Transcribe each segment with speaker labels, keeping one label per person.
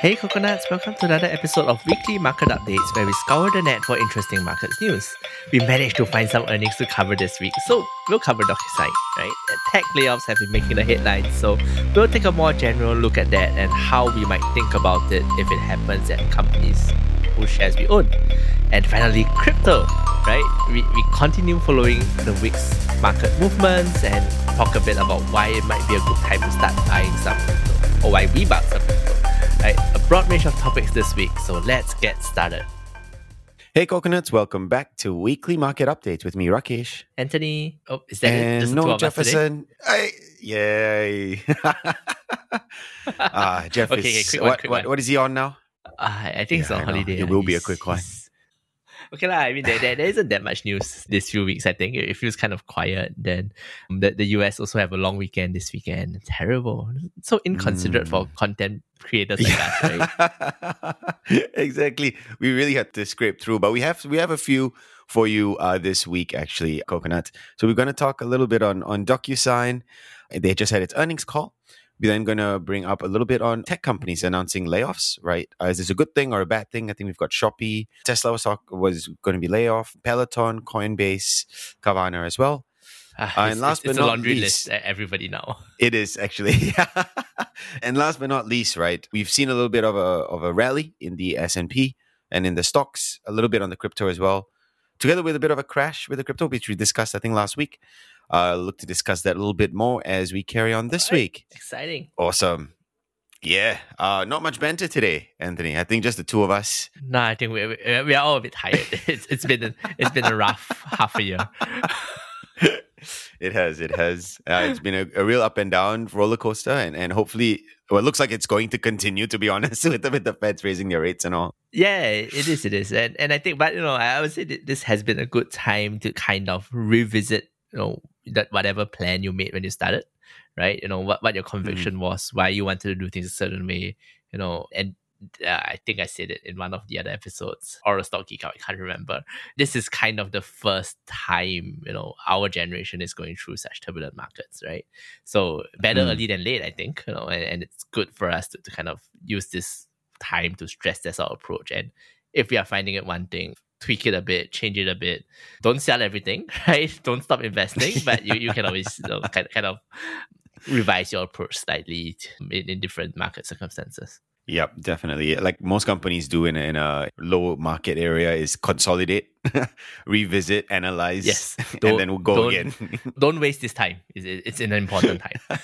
Speaker 1: Hey coconuts, welcome to another episode of Weekly Market Updates where we scour the net for interesting markets news. We managed to find some earnings to cover this week, so we'll cover DocuSign, right? Tech layoffs have been making the headlines, so we'll take a more general look at that and how we might think about it if it happens at companies whose shares we own. And finally, crypto, right? We, we continue following the week's market movements and talk a bit about why it might be a good time to start buying some crypto, or why we bought some. Right, a broad range of topics this week, so let's get started.
Speaker 2: Hey coconuts, welcome back to Weekly Market Updates with me, Rakesh.
Speaker 1: Anthony, oh, is that it?
Speaker 2: and
Speaker 1: Just
Speaker 2: no
Speaker 1: of us today?
Speaker 2: Jefferson. I, yay. Ah, Jeff
Speaker 1: Okay, okay, quick one,
Speaker 2: what,
Speaker 1: quick
Speaker 2: what,
Speaker 1: one.
Speaker 2: what is he on now?
Speaker 1: Uh, I think it's
Speaker 2: Yeah,
Speaker 1: on holiday.
Speaker 2: It will be a quick one.
Speaker 1: he's- Okay, lah. I mean, there, there, there isn't that much news this few weeks. I think it feels kind of quiet. Then um, the, the US also have a long weekend this weekend. Terrible. So inconsiderate for
Speaker 2: Mm.
Speaker 1: content creators like us, right?
Speaker 2: exactly. We really had to scrape through, but we have we have a few for you uh, this week, actually, coconut. So we're going to talk a little bit on on DocuSign. They just had its earnings call. We're then going to bring up a little bit on tech companies announcing layoffs, right? Uh, is this a good thing or a bad thing? I think we've got Shopee, Tesla was, was going to be layoff, Peloton, Coinbase, Carvana as well.
Speaker 1: Ah,
Speaker 2: Uh, and last
Speaker 1: it's, it's
Speaker 2: but
Speaker 1: a
Speaker 2: not
Speaker 1: laundry
Speaker 2: least-
Speaker 1: list. uh, Everybody now.
Speaker 2: It is actually. and last but not least, right? We've seen a little bit of a of a rally in the S and P and in the stocks, a little bit on the crypto as well, together with a bit of a crash with the crypto, which we discussed I think last week. Uh, look to discuss that a little bit more as we carry on this
Speaker 1: Alright.
Speaker 2: week.
Speaker 1: Exciting.
Speaker 2: Awesome. Yeah, uh, not much banter today, Anthony. I think just the two of us.
Speaker 1: No, I think we we are all a bit tired. It's it's been a, it's been a rough half a year.
Speaker 2: it has, it has. Uh, it's been a, a real up and down roller coaster, and, and hopefully, well, it looks like it's going to continue. To be honest, with the, with the Feds raising their rates and all.
Speaker 1: Yeah, it is. It is, and and I think, but you know, I would say that this has been a good time to kind of revisit, you know, that whatever plan you made when you started, right? You know, what what your conviction was, why you wanted to do things a certain way, you know, and. Uh, I think I said it in one of the other episodes or a stock geek out. I can't remember. This is kind of the first time you know our generation is going through such turbulent markets, right? So better
Speaker 2: Mm.
Speaker 1: early than late, I think. You know, and, and it's good for us to, to kind of use this time to stress test our approach. And if we are finding it one thing, tweak it a bit, change it a bit. Don't sell everything, right? Don't stop investing, but you, you can always you know, kind, kind of revise your approach slightly in, in different market circumstances.
Speaker 2: Yep, definitely. Like most companies do in a, in a low market area, is consolidate, revisit, analyze,
Speaker 1: Yes.
Speaker 2: and then we'll go
Speaker 1: don't-
Speaker 2: again.
Speaker 1: Don't waste this time. It's, it's an important time.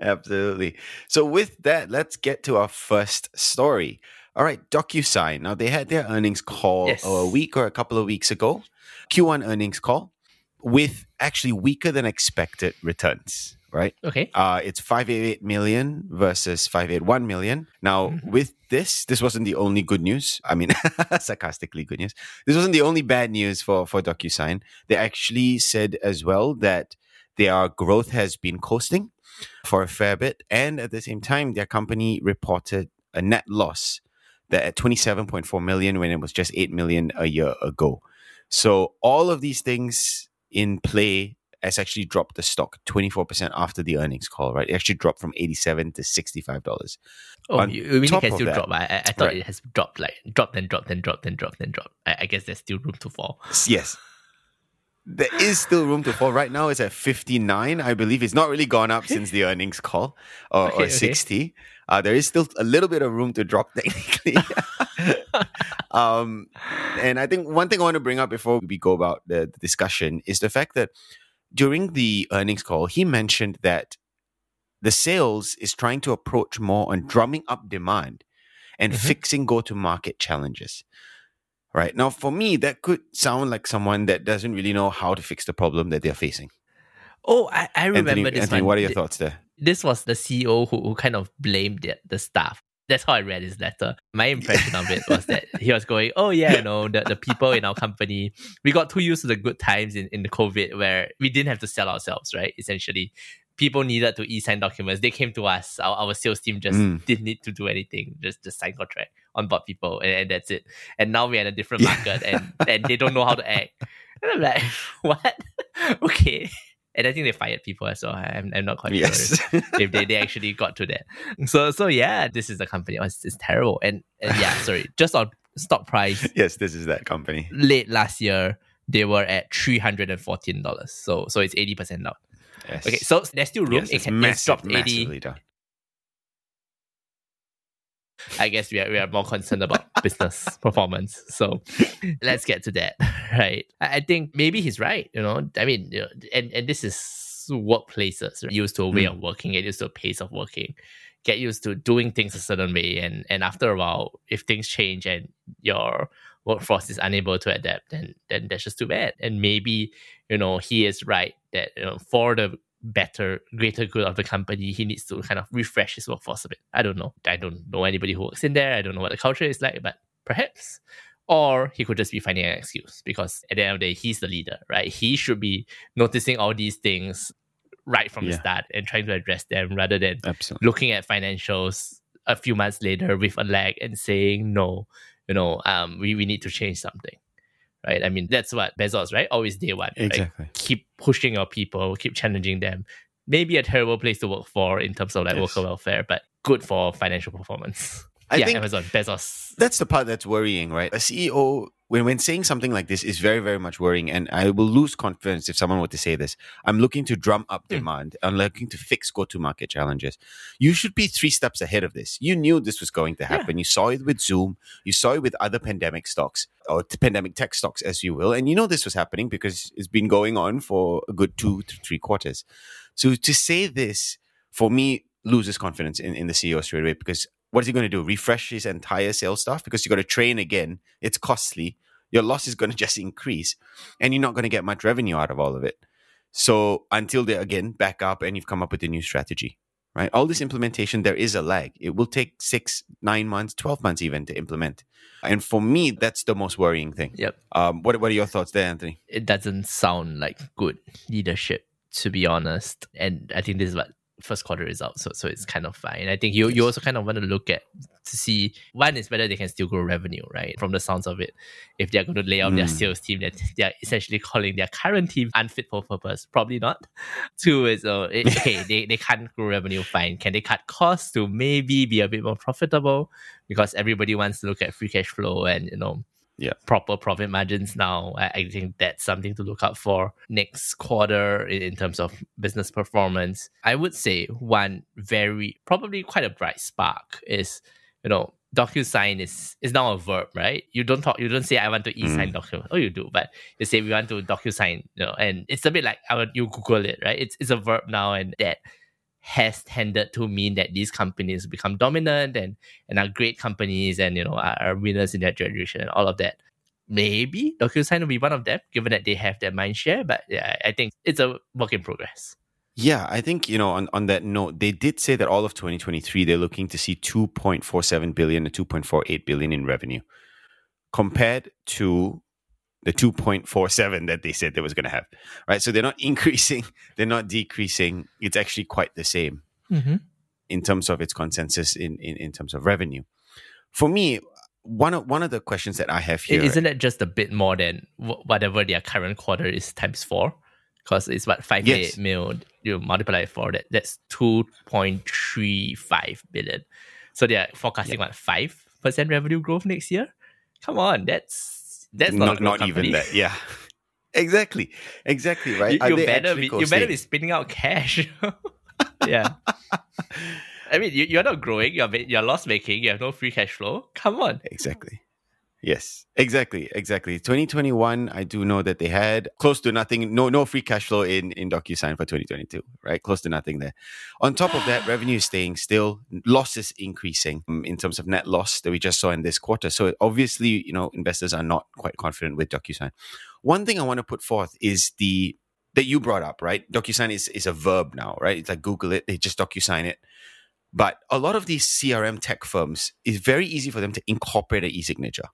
Speaker 2: Absolutely. So with that, let's get to our first story. All right, DocuSign. Now they had their earnings call
Speaker 1: Yes.
Speaker 2: a week or a couple of weeks ago, Q1 earnings call, with actually weaker than expected returns. Right.
Speaker 1: Okay.
Speaker 2: Uh, it's 588 million versus 581 million. Now,
Speaker 1: Mhm.
Speaker 2: with this, this wasn't the only good news. I mean, sarcastically good news. This wasn't the only bad news for, for DocuSign. They actually said as well that their growth has been coasting for a fair bit. And at the same time, their company reported a net loss that at 27.4 million when it was just 8 million a year ago. So all of these things in play has actually dropped the stock 24% after the earnings call, right? It actually dropped from 87 to $65.
Speaker 1: Oh,
Speaker 2: On
Speaker 1: you, mean it can still
Speaker 2: that-
Speaker 1: drop? I, I I thought
Speaker 2: Right.
Speaker 1: it has dropped like dropped then dropped then dropped then dropped then dropped. I, I guess there's still room to fall.
Speaker 2: Yes. There is still room to fall. Right now, it's at 59. I believe it's not really gone up since the earnings call or,
Speaker 1: Okay,
Speaker 2: or
Speaker 1: okay.
Speaker 2: 60. Uh, there is still a little bit of room to drop technically. um, and I think one thing I want to bring up before we go about the, the discussion is the fact that during the earnings call, he mentioned that the sales is trying to approach more on drumming up demand and
Speaker 1: Mhm.
Speaker 2: fixing go to market challenges. Right now, for me, that could sound like someone that doesn't really know how to fix the problem that they're facing.
Speaker 1: Oh, I, I remember
Speaker 2: Anthony,
Speaker 1: this
Speaker 2: Anthony
Speaker 1: one.
Speaker 2: what are your
Speaker 1: Th-
Speaker 2: thoughts there?
Speaker 1: This was the CEO who, who kind of blamed the, the staff. That's how I read his letter. My impression of it was that he was going, Oh yeah, you know, the, the people in our company, we got too used to the good times in, in the COVID where we didn't have to sell ourselves, right? Essentially. People needed to e-sign documents. They came to us. Our, our sales team just
Speaker 2: Mm.
Speaker 1: didn't need to do anything. Just just sign contract, onboard people, and, and that's it. And now we're in a different market and, and they don't know how to act. And I'm like, what? okay. And I think they fired people as well. I'm, I'm not quite
Speaker 2: Yes.
Speaker 1: sure if they, they actually got to that. So so yeah, this is the company. Oh, It's, it's terrible. And, and yeah, sorry, just on stock price,
Speaker 2: yes, this is that company.
Speaker 1: late last year they were at three hundred and fourteen dollars. So so it's eighty percent down.
Speaker 2: Yes.
Speaker 1: Okay, so there's still room.
Speaker 2: yes,
Speaker 1: it
Speaker 2: it's
Speaker 1: can
Speaker 2: massive,
Speaker 1: dropped eighty.
Speaker 2: down.
Speaker 1: I guess we are, we are more concerned about business performance. So let's get to that, right? I, think maybe he's right. You know, I mean, you know, and and this is workplaces right? used to a way
Speaker 2: Mm.
Speaker 1: of working, get used to a pace of working, get used to doing things a certain way, and and after a while, if things change and your workforce is unable to adapt, then then that's just too bad. And maybe you know he is right that you know for the better, greater good of the company, he needs to kind of refresh his workforce a bit. I don't know. I don't know anybody who works in there. I don't know what the culture is like, but perhaps. Or he could just be finding an excuse because at the end of the day, he's the leader, right? He should be noticing all these things right from the start and trying to address them rather than
Speaker 2: Absolutely.
Speaker 1: looking at financials a few months later with a lag and saying, no, you know, um, we, we need to change something. Right. I mean, that's what Bezos, right? Always day one. right?
Speaker 2: Exactly.
Speaker 1: keep pushing your people, keep challenging them. Maybe a terrible place to work for in terms of like
Speaker 2: Yes.
Speaker 1: worker welfare, but good for financial performance.
Speaker 2: I
Speaker 1: yeah,
Speaker 2: think
Speaker 1: Amazon, Bezos.
Speaker 2: that's the part that's worrying, right? A CEO, when, when saying something like this, is very, very much worrying. And I will lose confidence if someone were to say this. I'm looking to drum up
Speaker 1: Hmm.
Speaker 2: demand. I'm looking to fix go to market challenges. You should be three steps ahead of this. You knew this was going to
Speaker 1: Yeah.
Speaker 2: happen. You saw it with Zoom, you saw it with other pandemic stocks or pandemic tech stocks, as you will. And you know this was happening because it's been going on for a good two to three quarters. So to say this, for me, loses confidence in, in the CEO straight away because what is he going to do? Refresh his entire sales staff because you got to train again. It's costly. Your loss is going to just increase, and you're not going to get much revenue out of all of it. So until they again back up and you've come up with a new strategy, right? All this implementation, there is a lag. It will take six, nine months, twelve months even to implement. And for me, that's the most worrying thing.
Speaker 1: Yep.
Speaker 2: Um, what What are your thoughts there, Anthony?
Speaker 1: It doesn't sound like good leadership, to be honest. And I think this is what first quarter results. So so it's kind of fine. I think you you also kind of want to look at to see one is whether they can still grow revenue, right? From the sounds of it. If they're going to lay off their
Speaker 2: Mm.
Speaker 1: sales team, that they're essentially calling their current team unfit for purpose. Probably not. Two is uh, it- okay, they, they can't grow revenue fine. Can they cut costs to maybe be a bit more profitable? Because everybody wants to look at free cash flow and you know
Speaker 2: Yeah.
Speaker 1: proper profit margins now. I, think that's something to look out for next quarter in, terms of business performance. I would say one very probably quite a bright spark is you know DocuSign is is now a verb, right? You don't talk, you don't say I want to e-sign mm. document. Oh, you do, but you say we want to DocuSign, you know, and it's a bit like I would you Google it, right? It's it's a verb now, and that has tended to mean that these companies become dominant and and are great companies and you know are, are winners in their generation and all of that. Maybe DocuSign will be one of them, given that they have their mind share. But yeah, I think it's a work in progress.
Speaker 2: Yeah, I think, you know, on, on that note, they did say that all of 2023, they're looking to see 2.47 billion to 2.48 billion in revenue compared to the 2.47 that they said they was going to have, right? So they're not increasing, they're not decreasing. It's actually quite the same
Speaker 1: Mm-hmm.
Speaker 2: in terms of its consensus in, in, in terms of revenue. For me, one of, one of the questions that I have here,
Speaker 1: Isn't it just a bit more than whatever their current quarter is times four? Because it's what five
Speaker 2: Yes.
Speaker 1: eight mil. You multiply it for that. That's two point three five billion. So they are forecasting what five percent revenue growth next year. Come on, that's that's not,
Speaker 2: not, not even that. Yeah. Exactly. Exactly. Right.
Speaker 1: You, you better be you better be spinning out cash. yeah. I mean, you, you're not growing. You're you're loss making. You have no free cash flow. Come on.
Speaker 2: Exactly. Yes, exactly, exactly. 2021, I do know that they had close to nothing, no, no free cash flow in in DocuSign for 2022, right? Close to nothing there. On top of that, revenue is staying still, losses increasing um, in terms of net loss that we just saw in this quarter. So obviously, you know, investors are not quite confident with DocuSign. One thing I want to put forth is the that you brought up, right? DocuSign is is a verb now, right? It's like Google it, they just DocuSign it. But a lot of these CRM tech firms, it's very easy for them to incorporate an e-signature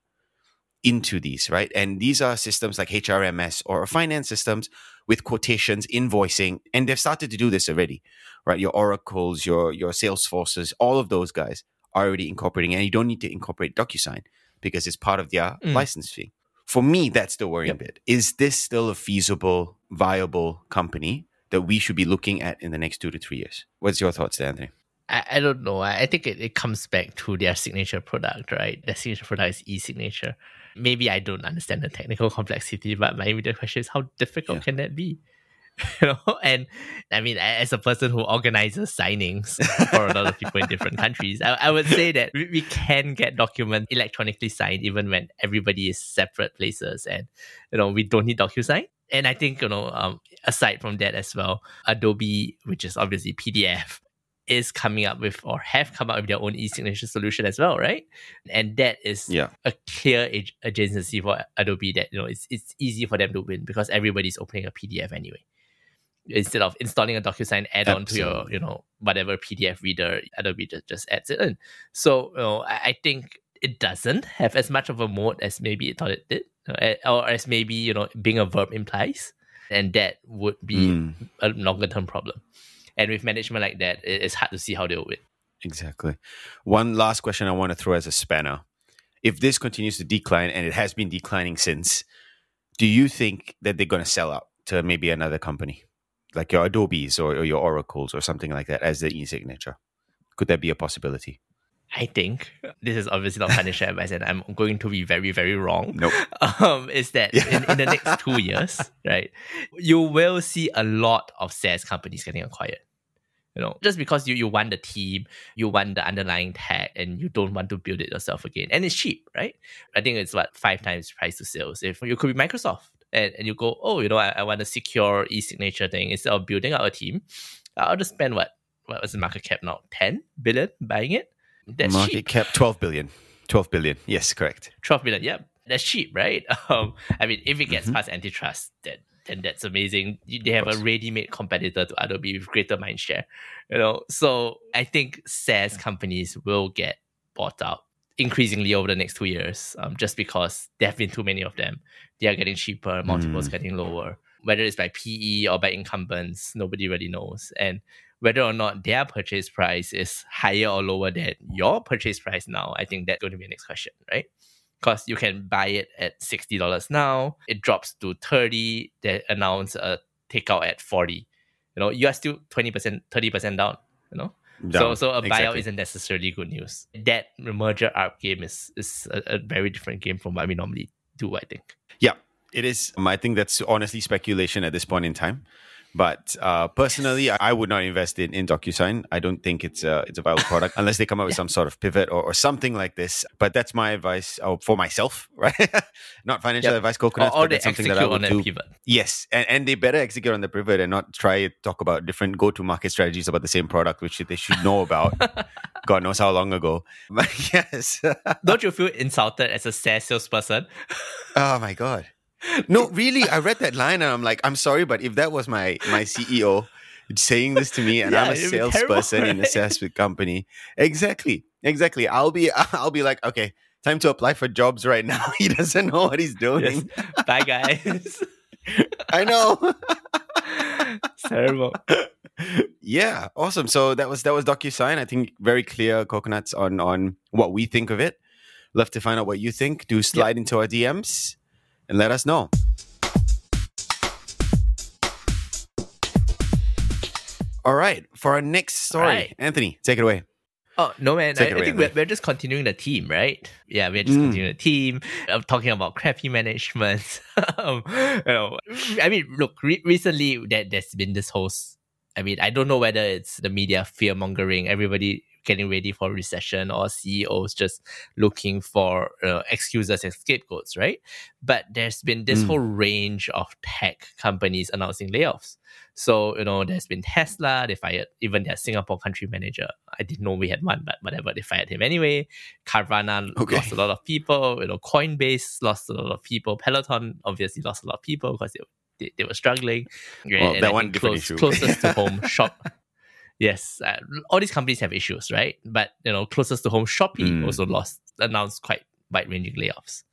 Speaker 2: into these, right? And these are systems like HRMS or finance systems with quotations, invoicing, and they've started to do this already, right? Your Oracles, your your Salesforces, all of those guys are already incorporating, and you don't need to incorporate DocuSign because it's part of their
Speaker 1: Mm.
Speaker 2: license fee. For me, that's the worrying
Speaker 1: Yep.
Speaker 2: bit. Is this still a feasible, viable company that we should be looking at in the next two to three years? What's your thoughts, there, Anthony?
Speaker 1: I, I don't know. I, I think it, it comes back to their signature product, right? Their signature product is e-signature. Maybe I don't understand the technical complexity, but my immediate question is how difficult
Speaker 2: Yeah.
Speaker 1: can that be? You know, and I mean, as a person who organizes signings for a lot of people in different countries, I, I would say that we, we can get documents electronically signed even when everybody is separate places, and you know, we don't need DocuSign. And I think you know, um, aside from that as well, Adobe, which is obviously PDF, is coming up with or have come up with their own e-signature solution as well, right? And that is
Speaker 2: Yeah.
Speaker 1: a clear ad- adjacency for Adobe that you know it's it's easy for them to win because everybody's opening a PDF anyway. Instead of installing a DocuSign add-on to your you know whatever PDF reader, Adobe just, just adds it in. So you know, I, I think it doesn't have as much of a moat as maybe it thought it did, or as maybe you know being a verb implies, and that would be
Speaker 2: Mm,
Speaker 1: a longer term problem. And with management like that, it's hard to see how they'll win.
Speaker 2: exactly. One last question I want to throw as a spanner. If this continues to decline, and it has been declining since, do you think that they're going to sell out to maybe another company, like your Adobe's or, or your Oracles or something like that, as the e-signature? Could that be a possibility?
Speaker 1: I think this is obviously not financial advice, and I'm going to be very, very wrong.
Speaker 2: Nope.
Speaker 1: Um, is that in, in the next two years, right? You will see a lot of SaaS companies getting acquired. You know, just because you, you want the team, you want the underlying tech, and you don't want to build it yourself again. And it's cheap, right? I think it's what five times price to sales. If you could be Microsoft and, and you go, oh, you know, I, I want a secure e-signature thing instead of building out a team, I'll just spend what what was the market cap now? 10 billion buying it? That's
Speaker 2: Market
Speaker 1: cheap.
Speaker 2: cap 12 billion. 12 billion. Yes, correct.
Speaker 1: 12 billion. Yep. that's cheap, right? Um, I mean, if it gets
Speaker 2: Mhm.
Speaker 1: past antitrust, then then that's amazing. They have a ready-made competitor to Adobe with greater mind share, you know. So I think SaaS companies will get bought out increasingly over the next two years, um, just because there have been too many of them. They are getting cheaper, multiples
Speaker 2: Mm.
Speaker 1: getting lower. Whether it's by PE or by incumbents, nobody really knows. And whether or not their purchase price is higher or lower than your purchase price now, I think that's going to be the next question, right? Because you can buy it at sixty dollars now, it drops to thirty. They announce a takeout at forty. You know, you are still twenty percent, thirty percent down. You know, so
Speaker 2: Down.
Speaker 1: so a buyout
Speaker 2: Exactly.
Speaker 1: isn't necessarily good news. That merger arb game is is a, a very different game from what we normally do. I think.
Speaker 2: Yeah, it is. Um, I think that's honestly speculation at this point in time. But uh, personally, I I would not invest in, in DocuSign. I don't think it's a, it's a viable product unless they come up with some sort of pivot or, or something like this. But that's my advice uh, for myself, right? not financial
Speaker 1: Yep.
Speaker 2: advice,
Speaker 1: Or,
Speaker 2: coconuts,
Speaker 1: or
Speaker 2: but
Speaker 1: they
Speaker 2: that's something that I would do.
Speaker 1: pivot.
Speaker 2: Yes, and, and they better execute on the pivot and not try to talk about different go-to-market strategies about the same product, which they should know about. God knows how long ago. But yes.
Speaker 1: Don't you feel insulted as a SaaS salesperson?
Speaker 2: Oh my god. No, really, I read that line and I'm like, I'm sorry, but if that was my my CEO saying this to me and I'm a
Speaker 1: terrible,
Speaker 2: salesperson in a
Speaker 1: right?
Speaker 2: SaaS company, exactly, exactly. I'll be I'll be like, okay, time to apply for jobs right now. He doesn't know what he's doing.
Speaker 1: Yes. Bye, guys.
Speaker 2: I know.
Speaker 1: terrible.
Speaker 2: yeah, awesome. So that was that was DocuSign. I think very clear coconuts on on what we think of it. Love to find out what you think. Do slide into our DMs and let us know. All right, for our next story,
Speaker 1: Right.
Speaker 2: Anthony, take it away.
Speaker 1: Oh no, man! I,
Speaker 2: it
Speaker 1: I think we're, we're just continuing the team, right? Yeah, we're just
Speaker 2: Mm.
Speaker 1: continuing the team. I'm talking about crappy management. um, you know, I mean, look, re- recently that there's been this whole. I mean, I don't know whether it's the media fear mongering, everybody getting ready for recession, or CEOs just looking for uh, excuses and scapegoats, right? But there's been this
Speaker 2: Mm.
Speaker 1: whole range of tech companies announcing layoffs. So, you know, there's been Tesla, they fired even their Singapore country manager. I didn't know we had one, but whatever, they fired him anyway. Carvana
Speaker 2: Okay.
Speaker 1: lost a lot of people, you know, Coinbase lost a lot of people. Peloton obviously lost a lot of people because they, they, they were struggling.
Speaker 2: Well,
Speaker 1: And
Speaker 2: that one
Speaker 1: close,
Speaker 2: issue.
Speaker 1: closest to home, shop. Yes, uh, all these companies have issues, right? But you know, closest to home, Shopee
Speaker 2: Mm.
Speaker 1: also lost, announced quite wide-ranging layoffs,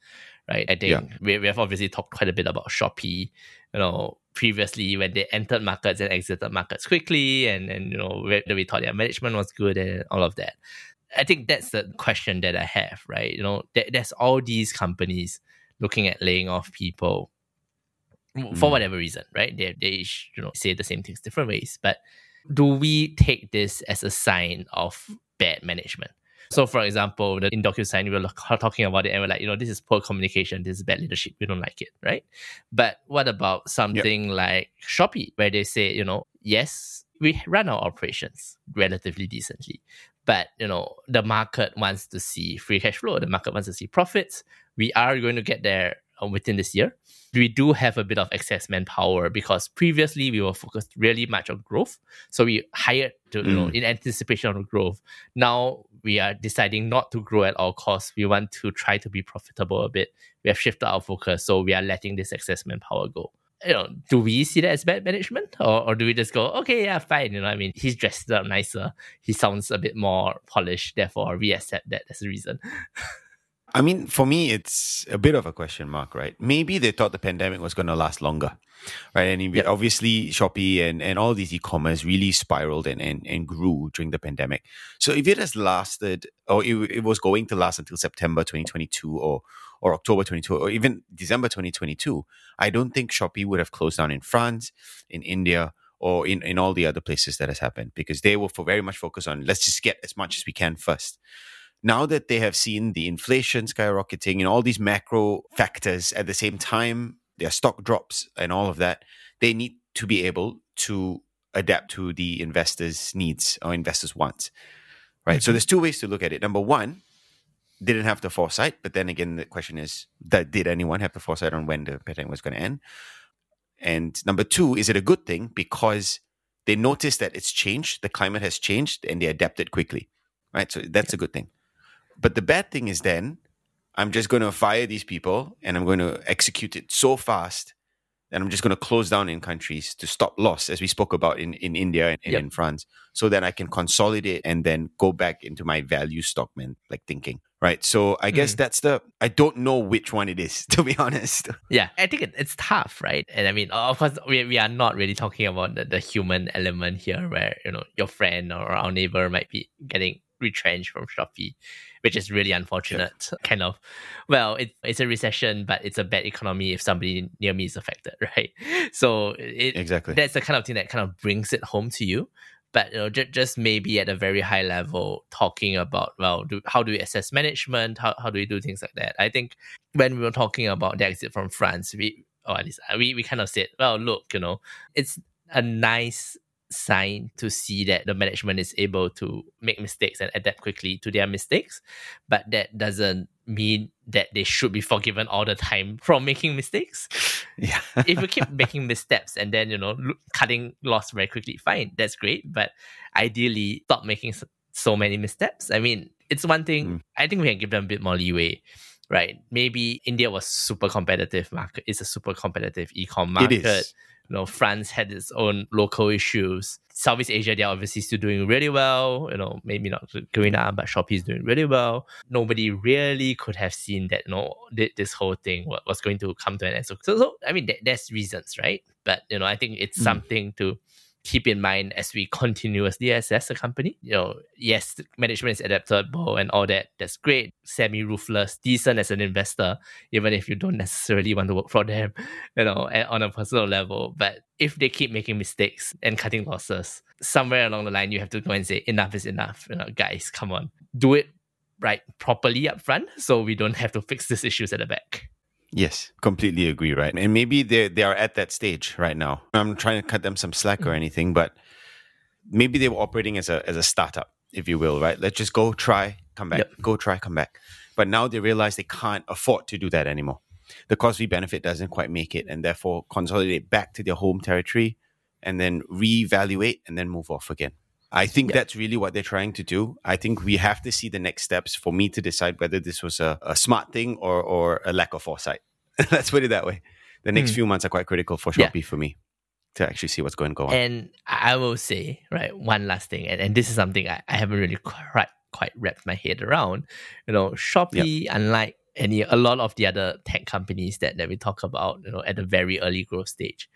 Speaker 1: right? I think
Speaker 2: Yeah.
Speaker 1: we, we have obviously talked quite a bit about Shopee. You know, previously when they entered markets and exited markets quickly, and and you know whether we thought their management was good and all of that. I think that's the question that I have, right? You know, there, there's all these companies looking at laying off people. for
Speaker 2: Mm.
Speaker 1: whatever reason, right? They they you know say the same things different ways. But do we take this as a sign of bad management? So, for example, the, in DocuSign, we were talking about it and we're like, you know, this is poor communication, this is bad leadership, we don't like it, right? But what about something like Shopee, where they say, you know, yes, we run our operations relatively decently, but, you know, the market wants to see free cash flow, the market wants to see profits. We are going to get there uh, within this year. We do have a bit of excess manpower because previously we were focused really much on growth. So we hired to, you know,
Speaker 2: Mm.
Speaker 1: in anticipation of growth. Now we are deciding not to grow at all costs. We want to try to be profitable a bit. We have shifted our focus, so we are letting this excess manpower go. You know, do we see that as bad management, or, or do we just go, okay, yeah, fine? You know, I mean, he's dressed up nicer. He sounds a bit more polished. Therefore, we accept that as a reason.
Speaker 2: I mean, for me, it's a bit of a question mark, right? Maybe they thought the pandemic was going to last longer, right? And
Speaker 1: Yep.
Speaker 2: obviously, Shopee and, and all these e-commerce really spiraled and, and, and grew during the pandemic. So if it has lasted, or it, it was going to last until September 2022 or or October 22 or even December 2022, I don't think Shopee would have closed down in France, in India, or in, in all the other places that has happened because they were for very much focused on let's just get as much as we can first now that they have seen the inflation skyrocketing and all these macro factors at the same time, their stock drops and all of that, they need to be able to adapt to the investors' needs or investors' wants. Right. So
Speaker 1: Mhm.
Speaker 2: there's two ways to look at it. Number one, didn't have the foresight, but then again, the question is that did anyone have the foresight on when the pandemic was going to end? And number two, is it a good thing because they noticed that it's changed, the climate has changed, and they adapted quickly. Right. So that's a good thing. But the bad thing is then I'm just going to fire these people and I'm going to execute it so fast that I'm just going to close down in countries to stop loss, as we spoke about in, in India and, and
Speaker 1: Yep.
Speaker 2: in France, so that I can consolidate and then go back into my value stockman like thinking. Right. So I guess
Speaker 1: Mm.
Speaker 2: that's the, I don't know which one it is, to be honest.
Speaker 1: Yeah, I think it, it's tough, right? And I mean, of course, we, we are not really talking about the, the human element here, where you know your friend or our neighbor might be getting retrenched from Shopee, which is really unfortunate. Kind of, well, it, it's a recession, but it's a bad economy if somebody near me is affected, right? So it
Speaker 2: Exactly.
Speaker 1: that's the kind of thing that kind of brings it home to you. But you know, ju- just maybe at a very high level, talking about well, do, how do we assess management? How how do we do things like that? I think when we were talking about the exit from France, we or at least uh, we, we kind of said, well, look, you know, it's a nice sign to see that the management is able to make mistakes and adapt quickly to their mistakes, but that doesn't mean that they should be forgiven all the time from making mistakes.
Speaker 2: yeah.
Speaker 1: if you keep making missteps and then you know cutting loss very quickly, fine, that's great. But ideally, stop making so many missteps. I mean, it's one thing.
Speaker 2: Mm.
Speaker 1: I think we can give them a bit more leeway, right? Maybe India was super competitive market. It's a super competitive e-com market.
Speaker 2: is.
Speaker 1: You know, France had its own local issues. Southeast Asia, they're obviously still doing really well. You know, maybe not Garena, but Shopee is doing really well. Nobody really could have seen that, you know, this whole thing was going to come to an end. So, so, so I mean, there- there's reasons, right? But, you know, I think it's
Speaker 2: Mm.
Speaker 1: something to keep in mind as we continuously assess the company. You know, yes, management is adaptable and all that. That's great. Semi ruthless, decent as an investor, even if you don't necessarily want to work for them, you know, on a personal level. But if they keep making mistakes and cutting losses, somewhere along the line, you have to go and say, enough is enough. You know, guys, come on. Do it right properly up front so we don't have to fix these issues at the back.
Speaker 2: Yes, completely agree, right? And maybe they they are at that stage right now. I'm trying to cut them some slack
Speaker 1: Mm.
Speaker 2: or anything, but maybe they were operating as a as a startup, if you will, right? Let's just go try, come back,
Speaker 1: Yep.
Speaker 2: go try, come back. But now they realize they can't afford to do that anymore. The cost fee benefit doesn't quite make it, and therefore consolidate back to their home territory, and then reevaluate and then move off again. I think
Speaker 1: Yep.
Speaker 2: that's really what they're trying to do. I think we have to see the next steps for me to decide whether this was a, a smart thing or, or a lack of foresight. Let's put it that way. The next
Speaker 1: Hmm.
Speaker 2: few months are quite critical for
Speaker 1: Yeah.
Speaker 2: Shopee for me to actually see what's going to go on.
Speaker 1: And I will say, right, one last thing, and, and this is something I, I haven't really quite quite wrapped my head around. You know, Shopee, unlike any a lot of the other tech companies that, that we talk about, you know, at a very early growth stage,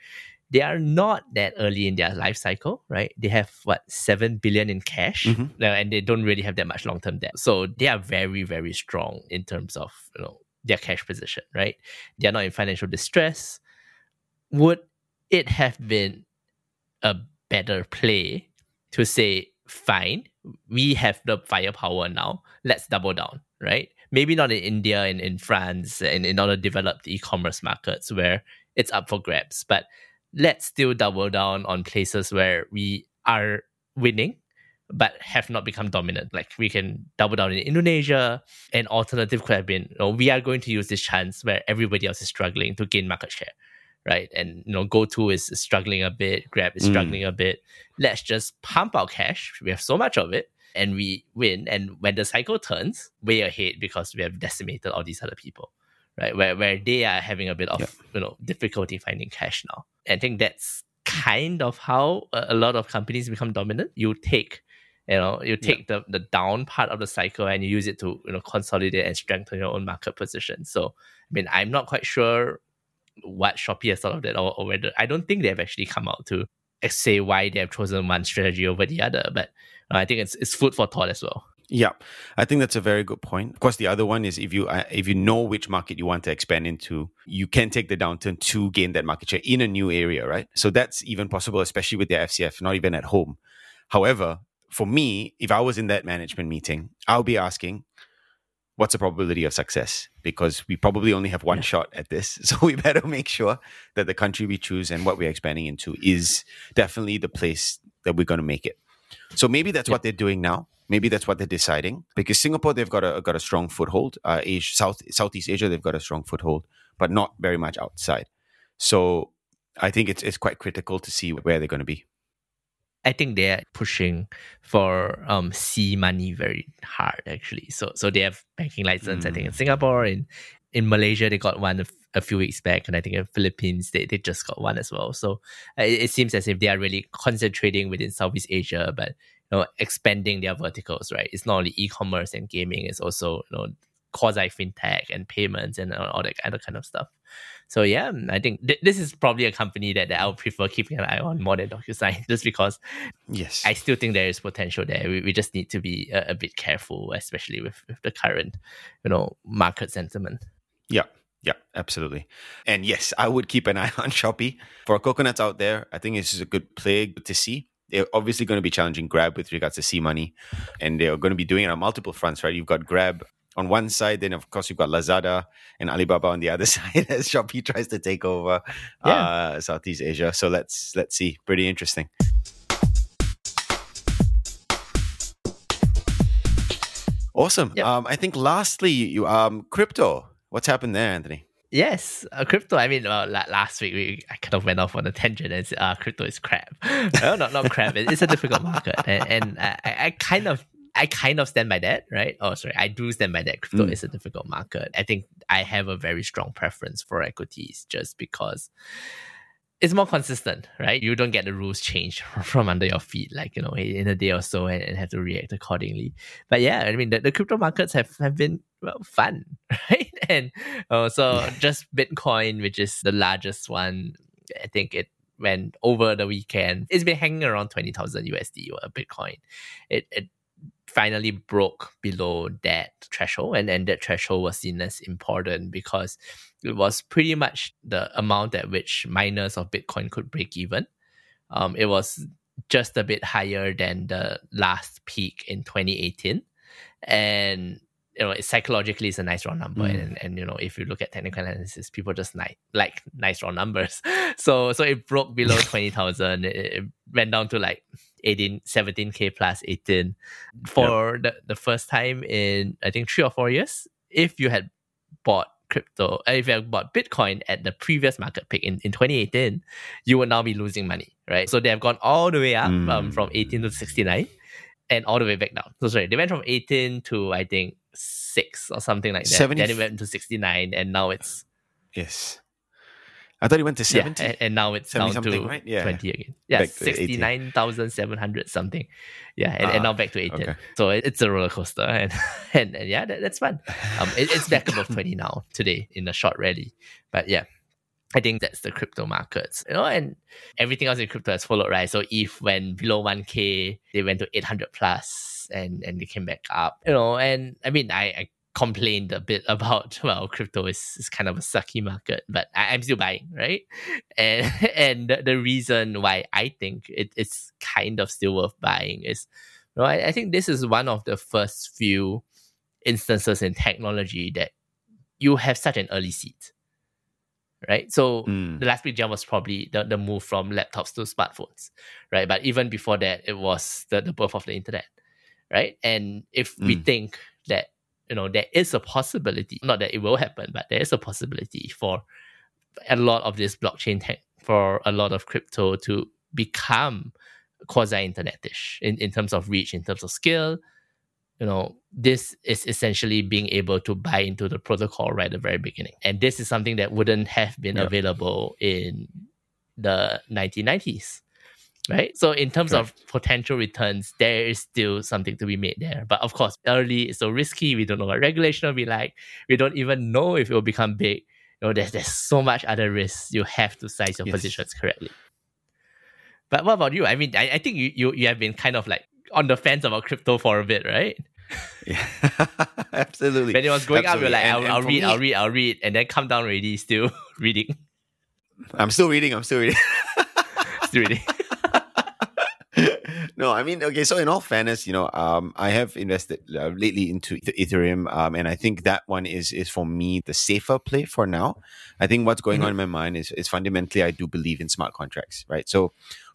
Speaker 1: they are not that early in their life cycle, right? They have what seven billion in cash,
Speaker 2: Mhm.
Speaker 1: uh, and they don't really have that much long term debt. So they are very, very strong in terms of you know their cash position, right? They are not in financial distress would it have been a better play to say, fine, we have the firepower now, let's double down, right? Maybe not in India and in France and in other developed e-commerce markets where it's up for grabs, but let's still double down on places where we are winning but have not become dominant. Like we can double down in Indonesia. An alternative could have been, you know, we are going to use this chance where everybody else is struggling to gain market share, right? And you know, GoTo is struggling a bit, Grab is struggling mm. a bit. Let's just pump our cash. We have so much of it, and we win. And when the cycle turns, way ahead because we have decimated all these other people, right? Where where they are having a bit of yeah. you know difficulty finding cash now. And I think that's kind of how a lot of companies become dominant. You take you know you take yeah. the the down part of the cycle and you use it to you know consolidate and strengthen your own market position so i mean i'm not quite sure what shopee has thought of that or, or whether i don't think they've actually come out to say why they have chosen one strategy over the other but uh, i think it's it's food for thought as well
Speaker 2: yeah, I think that's a very good point. Of course, the other one is if you uh, if you know which market you want to expand into, you can take the downturn to gain that market share in a new area, right? So that's even possible, especially with the FCF, not even at home. However, for me, if I was in that management meeting, I'll be asking, what's the probability of success? Because we probably only have one yeah. shot at this. So we better make sure that the country we choose and what we're expanding into is definitely the place that we're going to make it. So maybe that's yeah. what they're doing now. Maybe that's what they're deciding. Because Singapore, they've got a got a strong foothold. Uh, Asia, South Southeast Asia, they've got a strong foothold, but not very much outside. So I think it's it's quite critical to see where they're going to be.
Speaker 1: I think they're pushing for um SeaMoney very hard actually. So so they have banking license. Mm. I think in mm. Singapore, in in Malaysia they got one a, a, few weeks back, and I think in the Philippines they, they just got one as well. So uh, it, it seems as if they are really concentrating within Southeast Asia, but you know expanding their verticals. Right, it's not only e-commerce and gaming; it's also you know quasi fintech and payments and all that other kind of stuff. So yeah, I think th- this is probably a company that, that I would prefer keeping an eye on more than DocuSign, just because
Speaker 2: yes,
Speaker 1: I still think there is potential there. We, we just need to be a, a bit careful, especially with, with the current, you know, market sentiment.
Speaker 2: Yeah. Yeah, absolutely. And yes, I would keep an eye on Shopee. For coconuts out there, I think this is a good play to see. They're obviously going to be challenging Grab with regards to SeaMoney, and they're going to be doing it on multiple fronts, right? You've got Grab on one side, then of course you've got Lazada and Alibaba on the other side as Shopee tries to take over yeah. uh, Southeast Asia. So let's let's see. Pretty interesting. Awesome. Yep. Um, I think lastly, you um, crypto. What's happened there, Anthony?
Speaker 1: Yes, uh, crypto. I mean, uh, last week we I kind of went off on a tangent and said, uh, crypto is crap. no, not not crap. It's a difficult market, and, and I, I kind of I kind of stand by that, right? Oh, sorry, I do stand by that. Crypto mm. is a difficult market. I think I have a very strong preference for equities just because it's more consistent, right? You don't get the rules changed from under your feet, like, you know, in a day or so and, and have to react accordingly. But yeah, I mean, the, the crypto markets have, have been, well, fun, right? And uh, so just Bitcoin, which is the largest one, I think it went over the weekend. It's been hanging around 20,000 USD or Bitcoin. It, it finally broke below that threshold and, and that threshold was seen as important because it was pretty much the amount at which miners of bitcoin could break even um, it was just a bit higher than the last peak in 2018 and you know, psychologically it's a nice round number, mm. and, and you know, if you look at technical analysis, people just like like nice round numbers. So so it broke below twenty thousand. It, it went down to like 18, 17k plus 18 for yep. the, the first time in I think three or four years. If you had bought crypto, uh, if you had bought Bitcoin at the previous market peak in, in 2018, you would now be losing money, right? So they have gone all the way up mm. um, from 18 to 69 and all the way back down. So sorry, they went from 18 to I think six or something like that. 70... Then it went to 69 and now it's
Speaker 2: yes I thought it went to 70.
Speaker 1: Yeah, and, and now it's down to right? yeah. 20 again. Yeah, 69,700 something. Yeah, and, and now back to 18. Okay. So it, it's a roller coaster. And, and, and yeah, that, that's fun. Um, it, it's back above 20 now today in a short rally. But yeah, I think that's the crypto markets, you know, and everything else in crypto has followed, right? So if when below 1K, they went to 800 plus and, and they came back up, you know, and I mean, I, I complained a bit about well crypto is, is kind of a sucky market but I, am still buying right? And and the reason why i think it, it's kind of still worth buying is you know, I, I think this is one of the first few instances in technology that you have such an early seat right? So
Speaker 2: Mm.
Speaker 1: the last big jump was probably the, the move from laptops to smartphones right? But even before that it was the, the birth of the internet right and if we
Speaker 2: Mm.
Speaker 1: think that you know there is a possibility not that it will happen but there is a possibility for a lot of this blockchain tech for a lot of crypto to become quasi internetish in, in terms of reach in terms of scale you know this is essentially being able to buy into the protocol right at the very beginning and this is something that wouldn't have been
Speaker 2: Yeah.
Speaker 1: available in the 1990s right? So in terms of potential returns there is still something to be made there. But of course early is so risky. We don't know what regulation will be like. We don't even know if it will become big. You know there's, there's so much other risks. You have to size your
Speaker 2: Yes.
Speaker 1: positions correctly. But what about you? I mean I, I think you, you you have been kind of like on the fence about crypto for a bit right?
Speaker 2: Yeah, absolutely.
Speaker 1: when it was going up you're like
Speaker 2: And-
Speaker 1: I'll,
Speaker 2: and
Speaker 1: I'll read
Speaker 2: me-
Speaker 1: i'll read i'll read and then come down already still reading.
Speaker 2: I'm still reading. I'm still reading.
Speaker 1: still reading
Speaker 2: no, I mean, okay. So in all fairness, you know, um, I have invested uh, lately into Ethereum, um, and I think that one is is for me the safer play for now. I think what's going
Speaker 1: Mhm.
Speaker 2: on in my mind is is fundamentally I do believe in smart contracts, right? So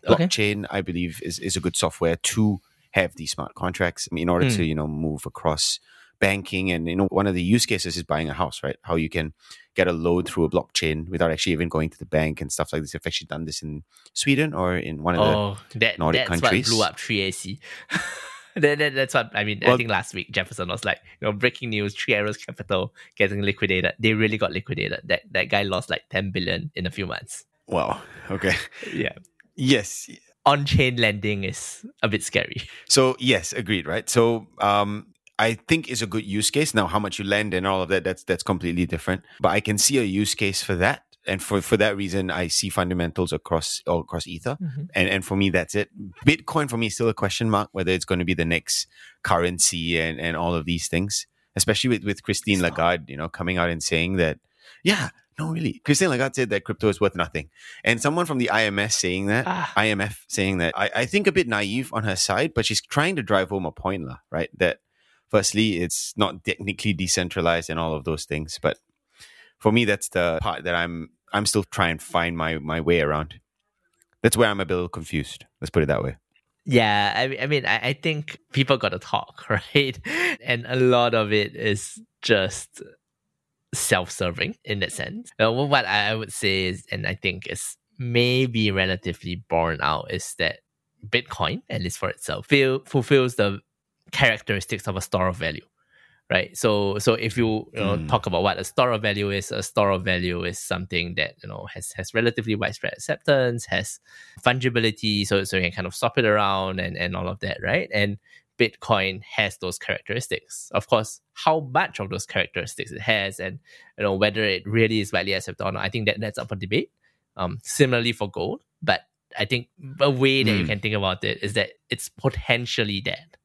Speaker 1: Okay.
Speaker 2: blockchain, I believe, is is a good software to have these smart contracts in order
Speaker 1: Mm.
Speaker 2: to you know move across banking and you know one of the use cases is buying a house right? How you can get a loan through a blockchain without actually even going to the bank and stuff like this. I've actually done this in sweden or in one of the
Speaker 1: oh that,
Speaker 2: Nordic
Speaker 1: that's
Speaker 2: countries.
Speaker 1: what blew up 3ac that, that, that's what i mean i think last week jefferson was like you know breaking news three arrows capital getting liquidated. They really got liquidated. That that guy lost like 10 billion in a few months.
Speaker 2: Wow. Okay.
Speaker 1: Yeah.
Speaker 2: Yes.
Speaker 1: On-chain lending is a bit scary.
Speaker 2: So yes, agreed, right? So um I think is a good use case. Now how much you lend and all of that, that's that's completely different. But I can see a use case for that. And for, for that reason, I see fundamentals across all across Ether. And and for me, that's it. Bitcoin for me is still a question mark whether it's going to be the next currency and, and all of these things. Especially with, with Christine. Lagarde, you know, coming out and saying that, yeah, no, really. Christine Lagarde said that crypto is worth nothing. And someone from the IMS saying that,
Speaker 1: Ah.
Speaker 2: IMF saying that, I, I think a bit naive on her side, but she's trying to drive home a point, right? That firstly, it's not technically decentralized and all of those things. But for me, that's the part that I'm I'm still trying to find my my way around. That's where I'm a bit confused. Let's put it that way.
Speaker 1: Yeah, I, I mean, I, I think people got to talk, right? And a lot of it is just self-serving in that sense. Uh, what I I would say is, and I think is maybe relatively borne out, is that Bitcoin, at least for itself, feel, fulfills the characteristics of a store of value. Right. So so if you, you know
Speaker 2: Mm.
Speaker 1: talk about what a store of value is, a store of value is something that, you know, has has relatively widespread acceptance, has fungibility, so so you can kind of swap it around and, and all of that, right? And Bitcoin has those characteristics. Of course, how much of those characteristics it has and you know whether it really is widely accepted or not, I think that that's up for debate. Um, similarly for gold, but I think a way that you
Speaker 2: Mm.
Speaker 1: can think about it is that it's potentially dead,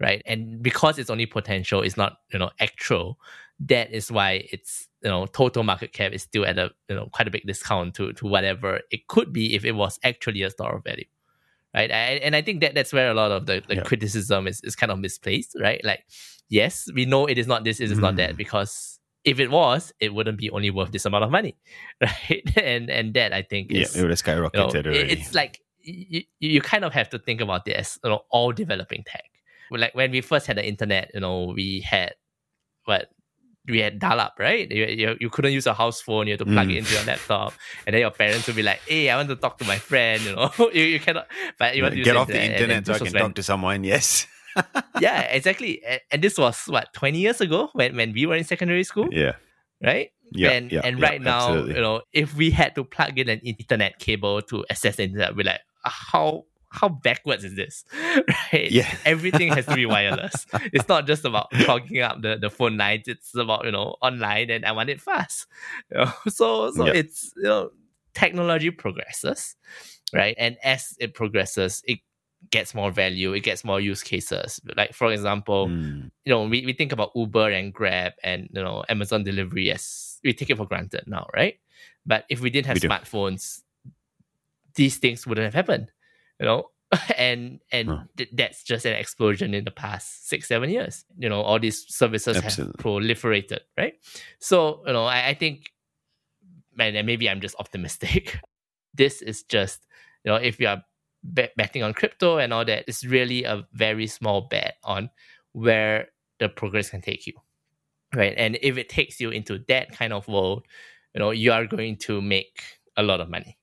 Speaker 1: right? And because it's only potential, it's not you know actual. That is why it's you know total market cap is still at a you know quite a big discount to to whatever it could be if it was actually a store of value right? I, and I think that that's where a lot of the, the
Speaker 2: Yeah.
Speaker 1: criticism is, is kind of misplaced, right? Like, yes, we know it is not this, it is not that,
Speaker 2: Mm.
Speaker 1: because if it was, it wouldn't be only worth this amount of money, right? And and that I think
Speaker 2: Yeah,
Speaker 1: is
Speaker 2: it would have skyrocketed
Speaker 1: you know,
Speaker 2: already.
Speaker 1: it's like you, you kind of have to think about this, you know all developing tech. Like when we first had the internet, you know, we had what we had dial up, right? You, you, you couldn't use a house phone, you had to plug
Speaker 2: Mm.
Speaker 1: it into your laptop, and then your parents would be like, "Hey, I want to talk to my friend," you know. you, you cannot, but you want to use
Speaker 2: Get off the
Speaker 1: and then
Speaker 2: internet so I can
Speaker 1: when-
Speaker 2: talk to someone. Yes.
Speaker 1: yeah, exactly. And, and this was what twenty years ago when when we were in secondary school,
Speaker 2: Yeah.
Speaker 1: right?
Speaker 2: Yeah.
Speaker 1: and
Speaker 2: yeah,
Speaker 1: and
Speaker 2: yeah,
Speaker 1: right now,
Speaker 2: absolutely.
Speaker 1: you know, if we had to plug in an internet cable to access the internet, we're like, how how backwards is this? right?
Speaker 2: Yeah.
Speaker 1: Everything has to be wireless. it's not just about plugging up the, the phone lines. It's about, you know, online and I want it fast. You know? So so
Speaker 2: Yeah.
Speaker 1: it's you know technology progresses, right? And as it progresses, it gets more value, it gets more use cases. Like for example,
Speaker 2: Mm.
Speaker 1: you know, we, we think about Uber and Grab and you know Amazon delivery as we take it for granted now, right? But if we didn't have
Speaker 2: We do.
Speaker 1: smartphones, these things wouldn't have happened, you know. and and
Speaker 2: Huh.
Speaker 1: th- that's just an explosion in the past six seven years. You know, all these services
Speaker 2: Absolutely.
Speaker 1: have proliferated, right? So you know, I, I think, man, and maybe I'm just optimistic. this is just you know, if you are bet- betting on crypto and all that, it's really a very small bet on where the progress can take you, right? And if it takes you into that kind of world, you know, you are going to make a lot of money,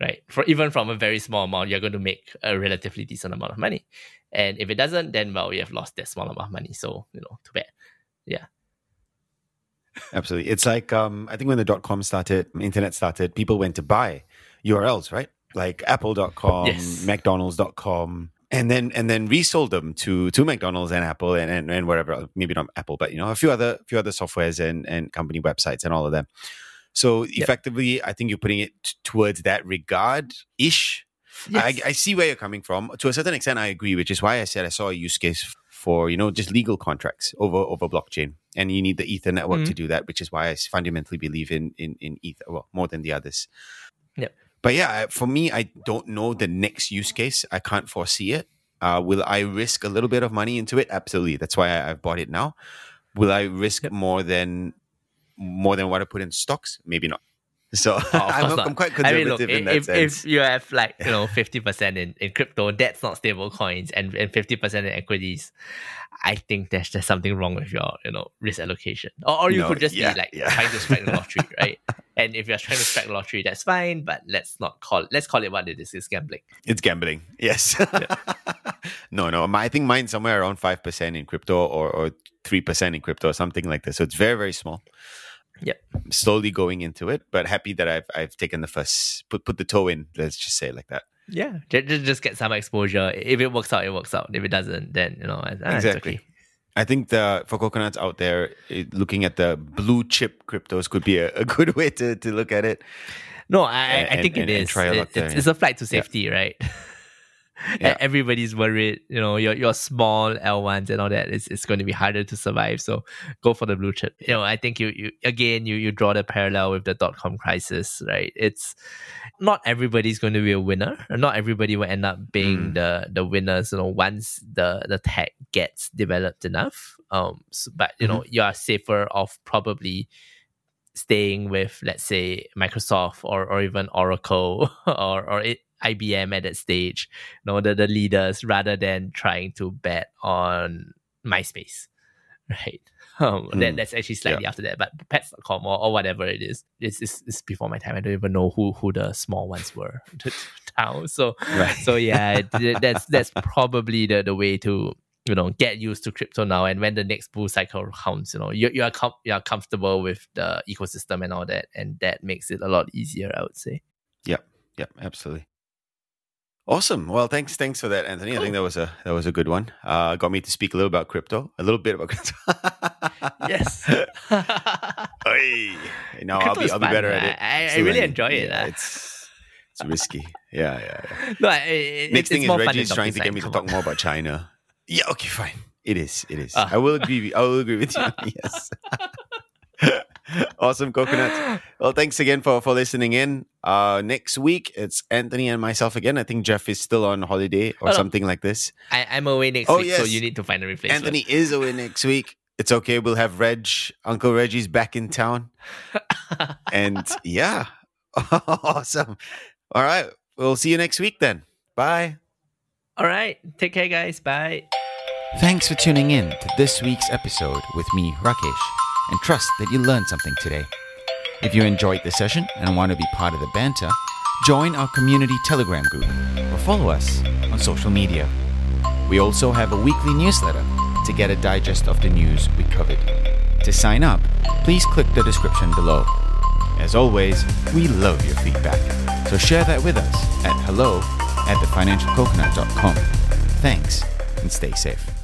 Speaker 1: right? For even from a very small amount, you're going to make a relatively decent amount of money. And if it doesn't, then well, you have lost that small amount of money. So you know, too bad. Yeah.
Speaker 2: Absolutely. It's like um, I think when the dot com started, internet started, people went to buy URLs, right? Like apple.com,
Speaker 1: Yes.
Speaker 2: McDonald's.com. And then and then resold them to to McDonald's and Apple and, and, and whatever maybe not Apple, but you know, a few other few other softwares and, and company websites and all of them. So effectively, I think you're putting it t- towards that regard ish. I, I see where you're coming from. To a certain extent, I agree, which is why I said I saw a use case for you know just legal contracts over over blockchain, and you need the Ether network to
Speaker 1: Mhm.
Speaker 2: do that, which is why I fundamentally believe in in in Ether, well, more than the others.
Speaker 1: Yep.
Speaker 2: But yeah, for me, I don't know the next use case. I can't foresee it. Uh, will I risk a little bit of money into it? Absolutely. That's why I, I've bought it now. Will I risk
Speaker 1: Yep.
Speaker 2: more than more than what I put in stocks? Maybe not. So
Speaker 1: Oh,
Speaker 2: I'm. I'm quite
Speaker 1: I mean,
Speaker 2: conservative
Speaker 1: look,
Speaker 2: in that
Speaker 1: if,
Speaker 2: sense.
Speaker 1: if you have like you know fifty percent in, in crypto, that's not stable coins, and and fifty percent in equities, I think there's just something wrong with your you know risk allocation, or, or you
Speaker 2: No,
Speaker 1: could just
Speaker 2: yeah,
Speaker 1: be like
Speaker 2: yeah.
Speaker 1: trying to strike the lottery, right? And if you're trying to strike the lottery, that's fine, but let's not call let's call it what it is. It's gambling.
Speaker 2: It's gambling. Yes. no, no. My, I think mine's somewhere around 5% in crypto or, or 3% in crypto or something like this. So it's very, very small.
Speaker 1: Yep.
Speaker 2: Slowly going into it, but happy that I've I've taken the first put put the toe in. Let's just say it like that.
Speaker 1: Yeah, just, just get some exposure. If it works out, it works out. If it doesn't, then you know ah,
Speaker 2: Exactly.
Speaker 1: okay.
Speaker 2: I think the for coconuts out there, it, looking at the blue chip cryptos could be a, a good way to, to look at it.
Speaker 1: No, I, I- I think
Speaker 2: and-
Speaker 1: it
Speaker 2: and
Speaker 1: is.
Speaker 2: try
Speaker 1: It-
Speaker 2: lot there,
Speaker 1: it's,
Speaker 2: yeah.
Speaker 1: it's a flight to safety, right?
Speaker 2: Yeah.
Speaker 1: Everybody's worried, you know, your your small L1s and all that is it's going to be harder to survive. So go for the blue chip. You know, I think you you again you you draw the parallel with the dot com crisis, right? It's not everybody's going to be a winner. Not everybody will end up being
Speaker 2: Mm.
Speaker 1: the the winners. You know, once the the tech gets developed enough. Um, so- but you know, you are safer off probably staying with let's say Microsoft or or even Oracle or or it, IBM at that stage, you know, the, the leaders rather than trying to bet on MySpace. Right. Um, that,
Speaker 2: Mm.
Speaker 1: that's actually slightly after that, but pets.com or, or whatever it is, it's, it's, it's before my time. I don't even know who, who the small ones were now. So,
Speaker 2: Right.
Speaker 1: so yeah, it- that's that's probably the, the way to you know get used to crypto now. And when the next bull cycle comes, you know you you are com- you are comfortable with the ecosystem and all that, and that makes it a lot easier. I would say.
Speaker 2: Yep. Yep, absolutely. Awesome. Well, thanks, thanks for that, Anthony. I think that was a that was a good one. Uh, got me to speak a little about crypto, a little bit about crypto.
Speaker 1: Yes.
Speaker 2: Hey, now I'll be I'll be better at it.
Speaker 1: I- I really enjoy it,
Speaker 2: Yeah,
Speaker 1: uh.
Speaker 2: it's it's risky. Yeah, yeah. yeah.
Speaker 1: no, I- it,
Speaker 2: Next thing is Reggie's trying to get me to talk more about China. Yeah, okay, fine. It is. It is.
Speaker 1: Ah.
Speaker 2: I will agree. I will agree with you. yes. awesome coconuts. Well, thanks again for for listening in. Uh, next week it's Anthony and myself again. I think Jeff is still on holiday or
Speaker 1: Oh, no.
Speaker 2: something like this.
Speaker 1: I, I'm away next
Speaker 2: Oh,
Speaker 1: week, so you need to find a replacement.
Speaker 2: Anthony is away next week. It's okay. We'll have Reg, Uncle Reggie's back in town. And yeah, awesome. All right. We'll see you next week then. Bye.
Speaker 1: All right, take care, guys. Bye.
Speaker 3: Thanks for tuning in to this week's episode with me, Rakesh, and trust that you learned something today. If you enjoyed the session and want to be part of the banter, join our community Telegram group or follow us on social media. We also have a weekly newsletter to get a digest of the news we covered. To sign up, please click the description below. As always, we love your feedback, so share that with us at hello at thefinancialcoconut.com. Thanks and stay safe.